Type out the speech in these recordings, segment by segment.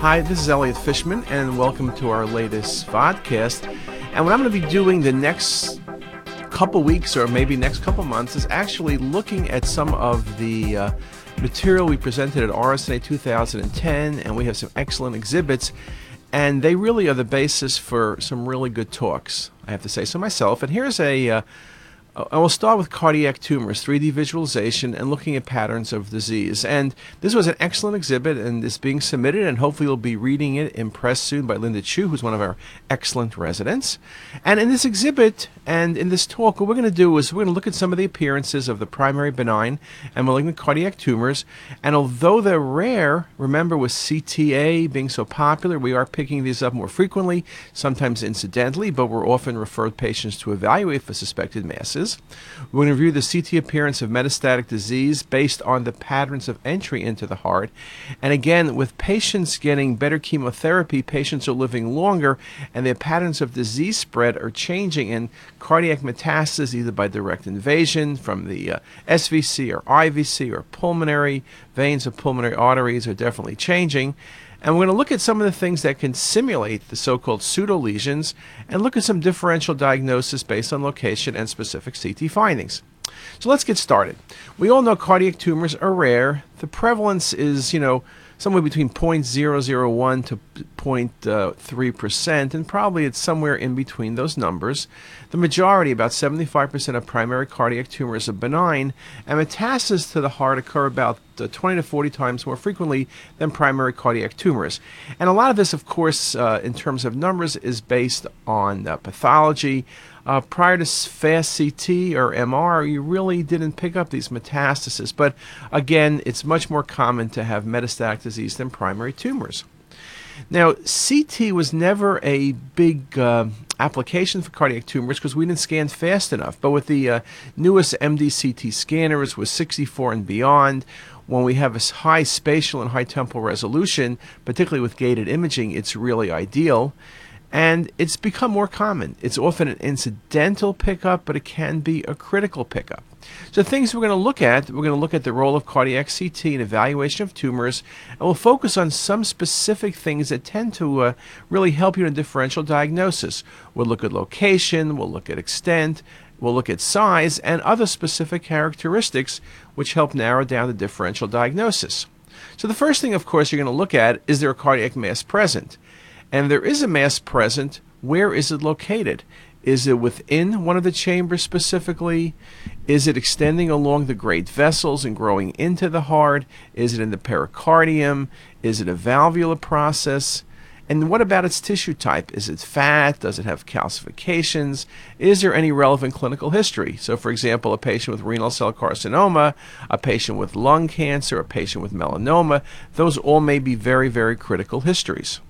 Hi, this is Elliot Fishman, and welcome to our latest podcast. And what I'm going to be doing the next couple weeks, or maybe next couple months, is actually looking at some of the uh, material we presented at RSNA 2010, and we have some excellent exhibits. And they really are the basis for some really good talks, I have to say so myself. And here's a uh, I will start with cardiac tumors, 3D visualization, and looking at patterns of disease. And this was an excellent exhibit and is being submitted, and hopefully you'll be reading it in press soon by Linda Chu, who's one of our excellent residents. And in this exhibit and in this talk, what we're going to do is we're going to look at some of the appearances of the primary benign and malignant cardiac tumors. And although they're rare, remember with CTA being so popular, we are picking these up more frequently, sometimes incidentally, but we're often referred patients to evaluate for suspected masses. We're going to review the CT appearance of metastatic disease based on the patterns of entry into the heart. And again, with patients getting better chemotherapy, patients are living longer and their patterns of disease spread are changing in cardiac metastasis, either by direct invasion from the uh, SVC or IVC or pulmonary veins of pulmonary arteries are definitely changing. And we're going to look at some of the things that can simulate the so called pseudo lesions and look at some differential diagnosis based on location and specific CT findings. So let's get started. We all know cardiac tumors are rare. The prevalence is, you know, somewhere between 0.001 to 0.3%, uh, and probably it's somewhere in between those numbers. The majority, about 75% of primary cardiac tumors are benign, and metastases to the heart occur about uh, 20 to 40 times more frequently than primary cardiac tumors. And a lot of this, of course, uh, in terms of numbers, is based on uh, pathology. Uh, prior to fast CT or MR, you really didn't pick up these metastases. But again, it's much more common to have metastatic disease than primary tumors. Now, CT was never a big uh, application for cardiac tumors because we didn't scan fast enough. But with the uh, newest MD-CT scanners with 64 and beyond, when we have a high spatial and high temporal resolution, particularly with gated imaging, it's really ideal. And it's become more common. It's often an incidental pickup, but it can be a critical pickup. So, things we're going to look at we're going to look at the role of cardiac CT in evaluation of tumors, and we'll focus on some specific things that tend to uh, really help you in differential diagnosis. We'll look at location, we'll look at extent, we'll look at size, and other specific characteristics which help narrow down the differential diagnosis. So, the first thing, of course, you're going to look at is there a cardiac mass present? And there is a mass present, where is it located? Is it within one of the chambers specifically? Is it extending along the great vessels and growing into the heart? Is it in the pericardium? Is it a valvular process? And what about its tissue type? Is it fat? Does it have calcifications? Is there any relevant clinical history? So, for example, a patient with renal cell carcinoma, a patient with lung cancer, a patient with melanoma, those all may be very, very critical histories.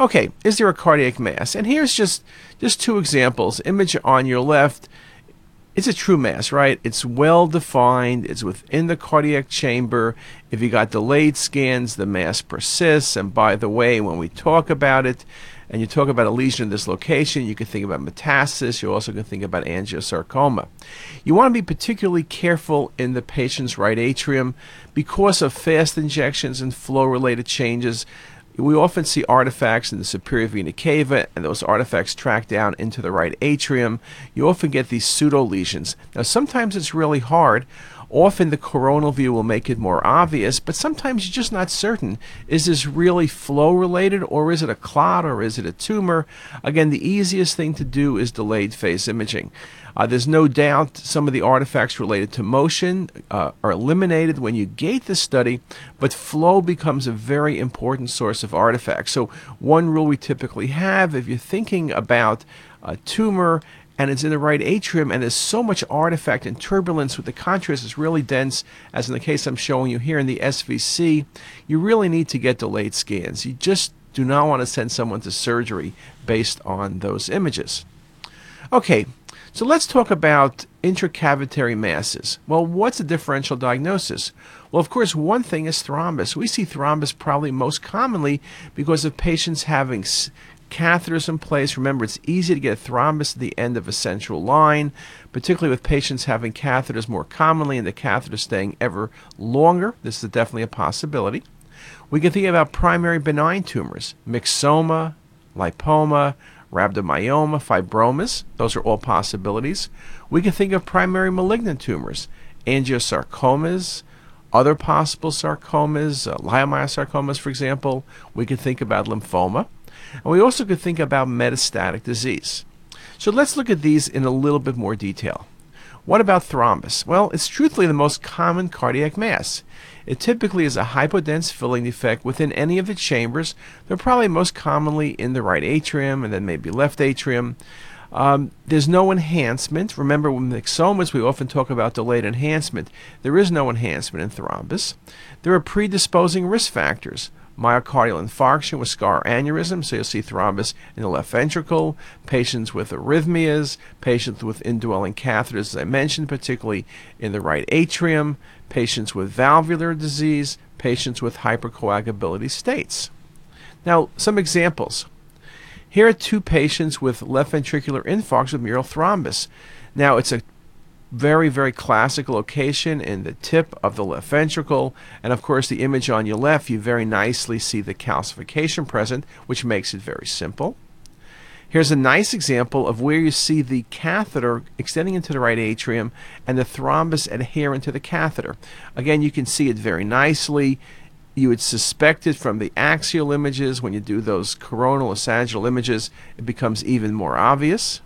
Okay, is there a cardiac mass? And here's just just two examples. Image on your left, it's a true mass, right? It's well defined. It's within the cardiac chamber. If you got delayed scans, the mass persists. And by the way, when we talk about it, and you talk about a lesion in this location, you can think about metastasis. You also can think about angiosarcoma. You want to be particularly careful in the patient's right atrium because of fast injections and flow related changes we often see artifacts in the superior vena cava, and those artifacts track down into the right atrium. You often get these pseudo lesions. Now, sometimes it's really hard. Often the coronal view will make it more obvious, but sometimes you're just not certain. Is this really flow related, or is it a clot, or is it a tumor? Again, the easiest thing to do is delayed phase imaging. Uh, there's no doubt some of the artifacts related to motion uh, are eliminated when you gate the study, but flow becomes a very important source of artifacts. So, one rule we typically have if you're thinking about a tumor and it's in the right atrium and there's so much artifact and turbulence with the contrast is really dense as in the case I'm showing you here in the SVC you really need to get delayed scans you just do not want to send someone to surgery based on those images okay so let's talk about intracavitary masses. Well, what's a differential diagnosis? Well, of course, one thing is thrombus. We see thrombus probably most commonly because of patients having catheters in place. Remember, it's easy to get a thrombus at the end of a central line, particularly with patients having catheters more commonly and the catheter staying ever longer. This is definitely a possibility. We can think about primary benign tumors, myxoma, lipoma, rhabdomyoma, fibromas. Those are all possibilities. We can think of primary malignant tumors, angiosarcomas, other possible sarcomas, uh, leiomyosarcomas, for example. We can think about lymphoma. And we also could think about metastatic disease. So let's look at these in a little bit more detail. What about thrombus? Well, it's truthfully the most common cardiac mass. It typically is a hypodense filling defect within any of the chambers. They're probably most commonly in the right atrium and then maybe left atrium. Um, there's no enhancement. Remember, with myxomas, we often talk about delayed enhancement. There is no enhancement in thrombus. There are predisposing risk factors myocardial infarction with scar aneurysm, so you'll see thrombus in the left ventricle, patients with arrhythmias, patients with indwelling catheters, as I mentioned, particularly in the right atrium, patients with valvular disease, patients with hypercoagulability states. Now, some examples. Here are two patients with left ventricular infarction with mural thrombus. Now, it's a very, very classic location in the tip of the left ventricle. And of course, the image on your left, you very nicely see the calcification present, which makes it very simple. Here's a nice example of where you see the catheter extending into the right atrium and the thrombus adherent to the catheter. Again, you can see it very nicely. You would suspect it from the axial images. When you do those coronal or sagittal images, it becomes even more obvious.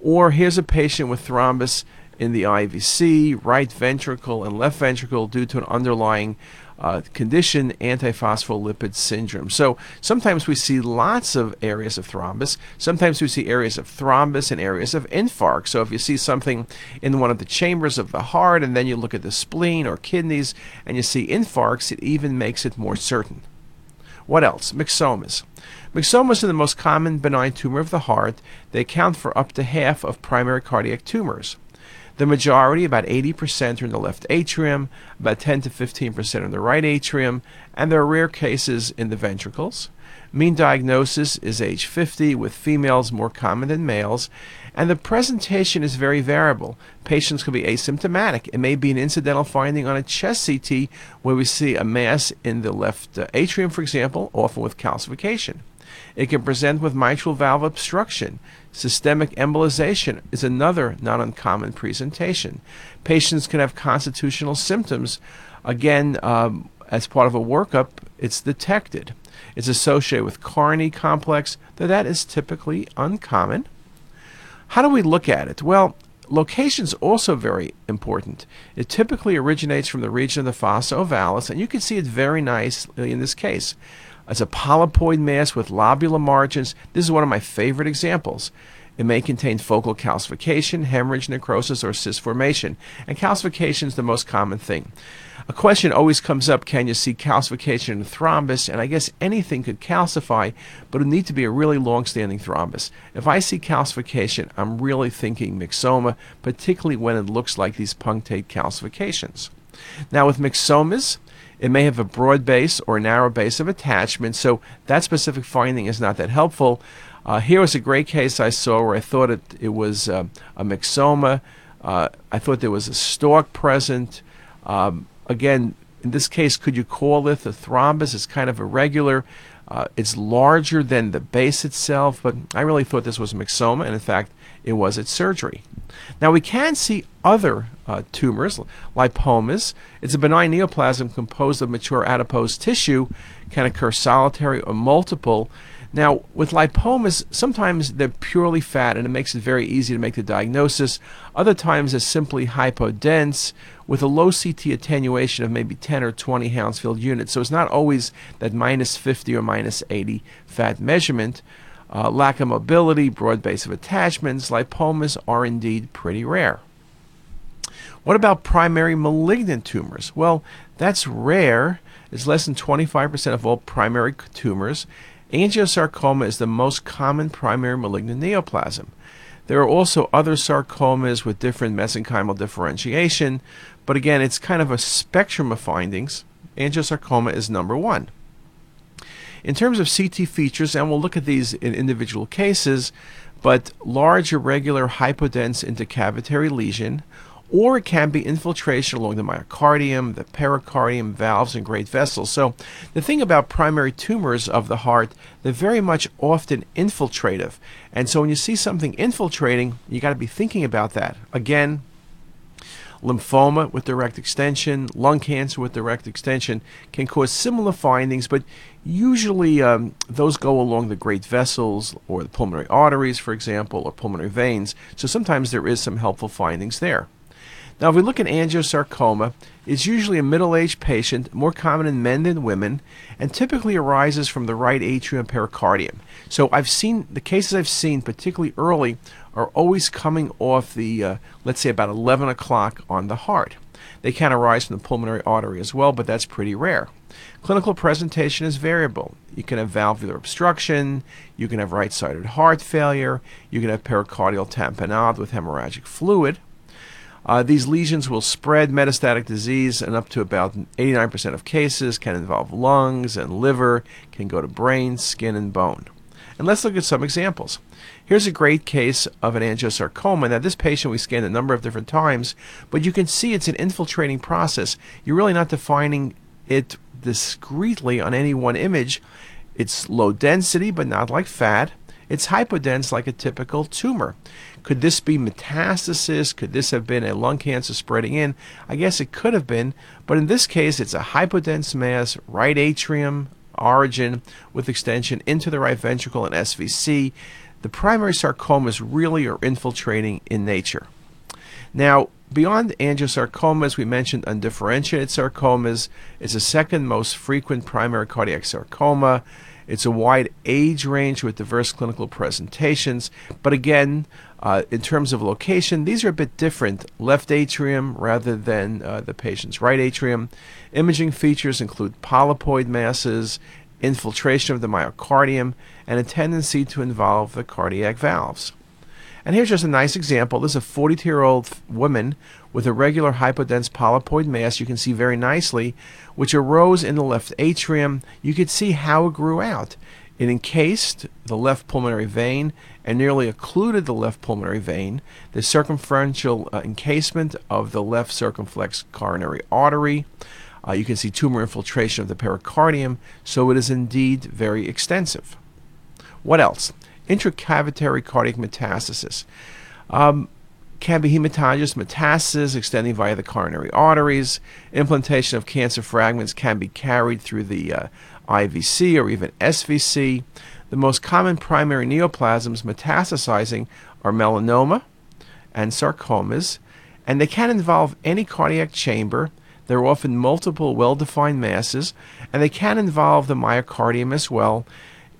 Or here's a patient with thrombus in the IVC, right ventricle, and left ventricle due to an underlying uh, condition, antiphospholipid syndrome. So sometimes we see lots of areas of thrombus. Sometimes we see areas of thrombus and areas of infarct. So if you see something in one of the chambers of the heart and then you look at the spleen or kidneys and you see infarcts, it even makes it more certain. What else? Myxomas. Myxomas are the most common benign tumor of the heart. They account for up to half of primary cardiac tumors. The majority, about 80%, are in the left atrium, about 10 to 15% in the right atrium, and there are rare cases in the ventricles. Mean diagnosis is age 50, with females more common than males, and the presentation is very variable. Patients can be asymptomatic. It may be an incidental finding on a chest CT where we see a mass in the left uh, atrium, for example, often with calcification. It can present with mitral valve obstruction. Systemic embolization is another not uncommon presentation. Patients can have constitutional symptoms. Again, um, as part of a workup, it's detected. It's associated with Carney complex, though that is typically uncommon. How do we look at it? Well, location is also very important. It typically originates from the region of the fossa ovalis, and you can see it very nicely in this case. It's a polypoid mass with lobular margins. This is one of my favorite examples. It may contain focal calcification, hemorrhage, necrosis, or cyst formation. And calcification is the most common thing. A question always comes up can you see calcification in thrombus? And I guess anything could calcify, but it would need to be a really long standing thrombus. If I see calcification, I'm really thinking myxoma, particularly when it looks like these punctate calcifications. Now, with myxomas, it may have a broad base or a narrow base of attachment, so that specific finding is not that helpful. Uh, here was a great case I saw where I thought it, it was uh, a myxoma. Uh, I thought there was a stalk present. Um, again, in this case, could you call it a thrombus? It's kind of irregular. Uh, it's larger than the base itself, but I really thought this was a myxoma, and in fact, it was at surgery. Now we can see other uh, tumors, lipomas. It's a benign neoplasm composed of mature adipose tissue, can occur solitary or multiple. Now, with lipomas, sometimes they're purely fat and it makes it very easy to make the diagnosis. Other times they're simply hypodense with a low CT attenuation of maybe 10 or 20 Hounsfield units. So it's not always that minus 50 or minus 80 fat measurement. Uh, lack of mobility, broad base of attachments, lipomas are indeed pretty rare. What about primary malignant tumors? Well, that's rare. It's less than 25% of all primary tumors. Angiosarcoma is the most common primary malignant neoplasm. There are also other sarcomas with different mesenchymal differentiation, but again, it's kind of a spectrum of findings. Angiosarcoma is number one. In terms of CT features, and we'll look at these in individual cases, but large irregular hypodense intracavitary lesion, or it can be infiltration along the myocardium, the pericardium, valves, and great vessels. So, the thing about primary tumors of the heart, they're very much often infiltrative. And so, when you see something infiltrating, you got to be thinking about that. Again, lymphoma with direct extension, lung cancer with direct extension can cause similar findings, but usually um, those go along the great vessels or the pulmonary arteries, for example, or pulmonary veins. So sometimes there is some helpful findings there. Now, if we look at angiosarcoma, it's usually a middle aged patient, more common in men than women, and typically arises from the right atrium pericardium. So, I've seen the cases I've seen, particularly early, are always coming off the, uh, let's say, about 11 o'clock on the heart. They can arise from the pulmonary artery as well, but that's pretty rare. Clinical presentation is variable. You can have valvular obstruction, you can have right sided heart failure, you can have pericardial tamponade with hemorrhagic fluid. Uh, these lesions will spread metastatic disease, and up to about 89% of cases can involve lungs and liver, can go to brain, skin, and bone. And let's look at some examples. Here's a great case of an angiosarcoma. Now, this patient we scanned a number of different times, but you can see it's an infiltrating process. You're really not defining it discretely on any one image. It's low density, but not like fat. It's hypodense like a typical tumor. Could this be metastasis? Could this have been a lung cancer spreading in? I guess it could have been, but in this case, it's a hypodense mass, right atrium, origin with extension into the right ventricle and SVC. The primary sarcomas really are infiltrating in nature. Now, beyond angiosarcomas, we mentioned undifferentiated sarcomas. It's the second most frequent primary cardiac sarcoma. It's a wide age range with diverse clinical presentations. But again, uh, in terms of location, these are a bit different. Left atrium rather than uh, the patient's right atrium. Imaging features include polypoid masses, infiltration of the myocardium, and a tendency to involve the cardiac valves. And here's just a nice example. This is a 42 year old woman with a regular hypodense polypoid mass, you can see very nicely, which arose in the left atrium. You could see how it grew out. It encased the left pulmonary vein and nearly occluded the left pulmonary vein, the circumferential uh, encasement of the left circumflex coronary artery. Uh, you can see tumor infiltration of the pericardium, so it is indeed very extensive. What else? Intracavitary cardiac metastasis. Um, can be hematogenous metastasis extending via the coronary arteries. Implantation of cancer fragments can be carried through the uh, IVC or even SVC. The most common primary neoplasms metastasizing are melanoma and sarcomas, and they can involve any cardiac chamber. There are often multiple well defined masses, and they can involve the myocardium as well.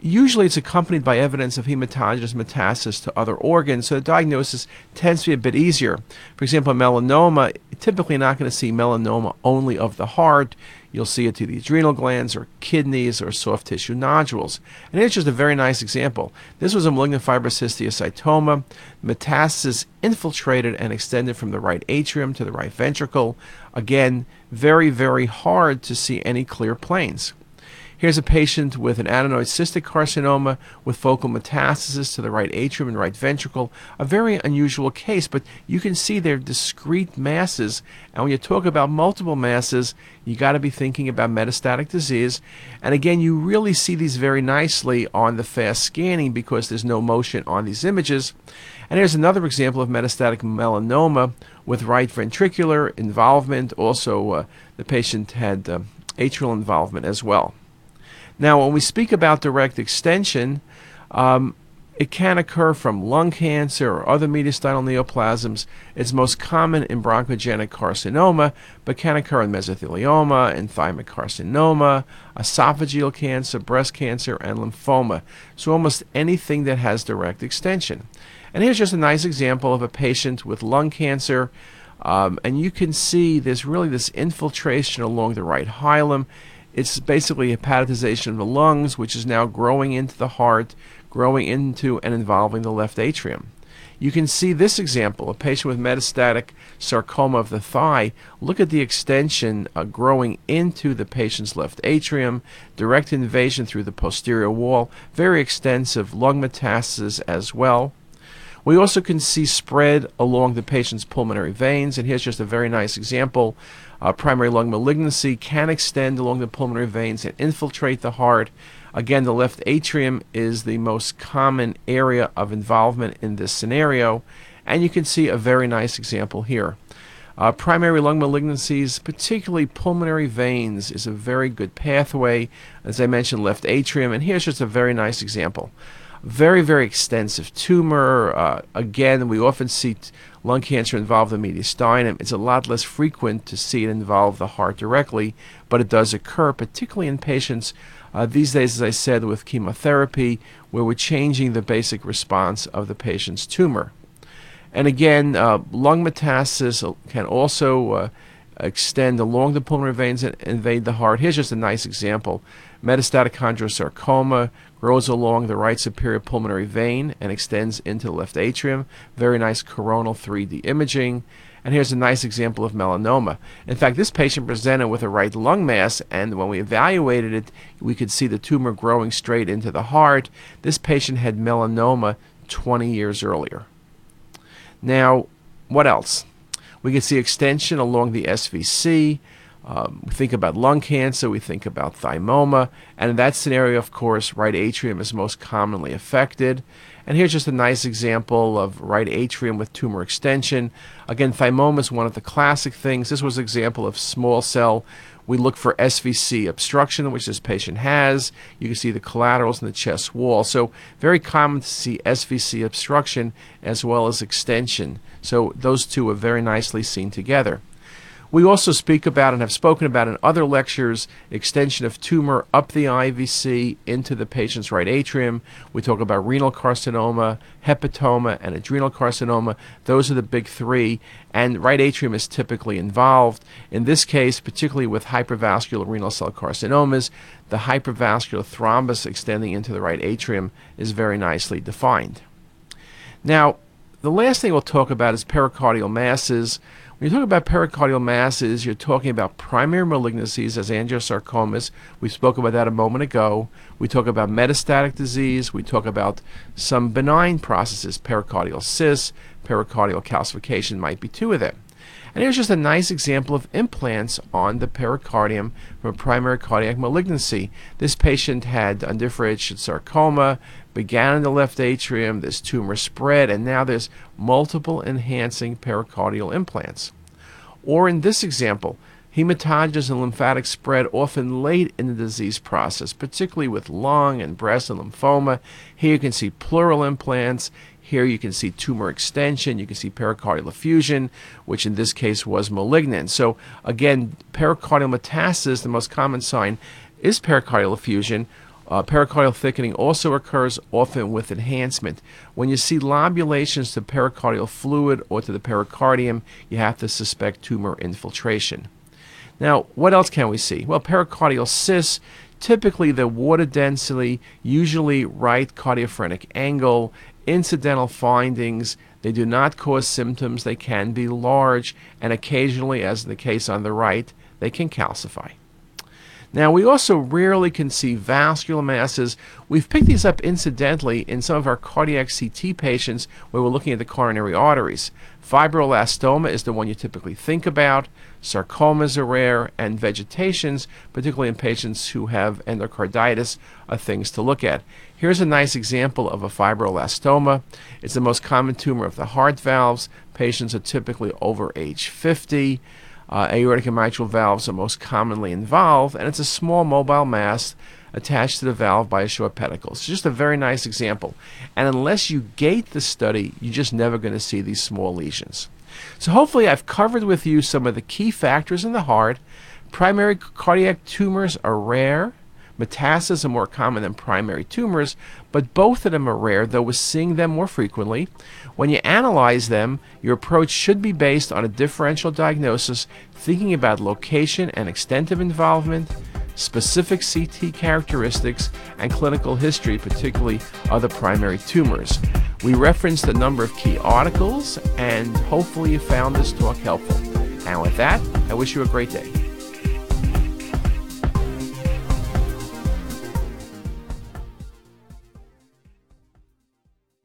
Usually it's accompanied by evidence of hematogenous metastasis to other organs, so the diagnosis tends to be a bit easier. For example, melanoma, typically not going to see melanoma only of the heart. You'll see it to the adrenal glands or kidneys or soft tissue nodules. And here's just a very nice example. This was a malignant fibrous histiocytoma. Metastasis infiltrated and extended from the right atrium to the right ventricle. Again, very, very hard to see any clear planes. Here's a patient with an adenoid cystic carcinoma with focal metastasis to the right atrium and right ventricle. A very unusual case, but you can see they're discrete masses. And when you talk about multiple masses, you got to be thinking about metastatic disease. And again, you really see these very nicely on the fast scanning because there's no motion on these images. And here's another example of metastatic melanoma with right ventricular involvement. Also, uh, the patient had uh, atrial involvement as well. Now, when we speak about direct extension, um, it can occur from lung cancer or other mediastinal neoplasms. It's most common in bronchogenic carcinoma, but can occur in mesothelioma and thymic carcinoma, esophageal cancer, breast cancer, and lymphoma. So almost anything that has direct extension. And here's just a nice example of a patient with lung cancer. Um, and you can see there's really this infiltration along the right hilum. It's basically hepatization of the lungs, which is now growing into the heart, growing into and involving the left atrium. You can see this example, a patient with metastatic sarcoma of the thigh. Look at the extension uh, growing into the patient's left atrium, direct invasion through the posterior wall, very extensive lung metastasis as well. We also can see spread along the patient's pulmonary veins, and here's just a very nice example. Uh, primary lung malignancy can extend along the pulmonary veins and infiltrate the heart. Again, the left atrium is the most common area of involvement in this scenario, and you can see a very nice example here. Uh, primary lung malignancies, particularly pulmonary veins, is a very good pathway. As I mentioned, left atrium, and here's just a very nice example. Very, very extensive tumor. Uh, again, we often see lung cancer involve the mediastinum. It's a lot less frequent to see it involve the heart directly, but it does occur, particularly in patients uh, these days, as I said, with chemotherapy, where we're changing the basic response of the patient's tumor. And again, uh, lung metastasis can also uh, extend along the pulmonary veins and invade the heart. Here's just a nice example. Metastatic chondrosarcoma grows along the right superior pulmonary vein and extends into the left atrium. Very nice coronal 3D imaging. And here's a nice example of melanoma. In fact, this patient presented with a right lung mass, and when we evaluated it, we could see the tumor growing straight into the heart. This patient had melanoma 20 years earlier. Now, what else? We can see extension along the SVC. Um, we think about lung cancer, we think about thymoma, and in that scenario, of course, right atrium is most commonly affected. And here's just a nice example of right atrium with tumor extension. Again, thymoma is one of the classic things. This was an example of small cell. We look for SVC obstruction, which this patient has. You can see the collaterals in the chest wall. So very common to see SVC obstruction as well as extension. So those two are very nicely seen together. We also speak about and have spoken about in other lectures extension of tumor up the IVC into the patient's right atrium. We talk about renal carcinoma, hepatoma, and adrenal carcinoma. Those are the big three, and right atrium is typically involved. In this case, particularly with hypervascular renal cell carcinomas, the hypervascular thrombus extending into the right atrium is very nicely defined. Now, the last thing we'll talk about is pericardial masses. When you talk about pericardial masses, you're talking about primary malignancies as angiosarcomas. We spoke about that a moment ago. We talk about metastatic disease. We talk about some benign processes, pericardial cysts, pericardial calcification might be two of them. And here's just a nice example of implants on the pericardium from a primary cardiac malignancy. This patient had undifferentiated sarcoma, began in the left atrium, this tumor spread, and now there's multiple enhancing pericardial implants. Or in this example, Hematogenous and lymphatic spread often late in the disease process, particularly with lung and breast and lymphoma. Here you can see pleural implants. Here you can see tumor extension. You can see pericardial effusion, which in this case was malignant. So again, pericardial metastasis, the most common sign, is pericardial effusion. Uh, pericardial thickening also occurs often with enhancement. When you see lobulations to pericardial fluid or to the pericardium, you have to suspect tumor infiltration. Now, what else can we see? Well, pericardial cysts, typically the water density, usually right cardiophrenic angle, incidental findings. They do not cause symptoms. They can be large, and occasionally, as in the case on the right, they can calcify. Now, we also rarely can see vascular masses. We've picked these up incidentally in some of our cardiac CT patients where we're looking at the coronary arteries. Fibroelastoma is the one you typically think about. Sarcomas are rare, and vegetations, particularly in patients who have endocarditis, are things to look at. Here's a nice example of a fibroelastoma. It's the most common tumor of the heart valves. Patients are typically over age 50. Uh, aortic and mitral valves are most commonly involved, and it's a small mobile mass attached to the valve by a short pedicle. It's just a very nice example. And unless you gate the study, you're just never going to see these small lesions. So hopefully I've covered with you some of the key factors in the heart. Primary cardiac tumors are rare. Metastases are more common than primary tumors, but both of them are rare, though we're seeing them more frequently. When you analyze them, your approach should be based on a differential diagnosis, thinking about location and extent of involvement, specific CT characteristics, and clinical history, particularly other primary tumors. We referenced a number of key articles, and hopefully you found this talk helpful. And with that, I wish you a great day.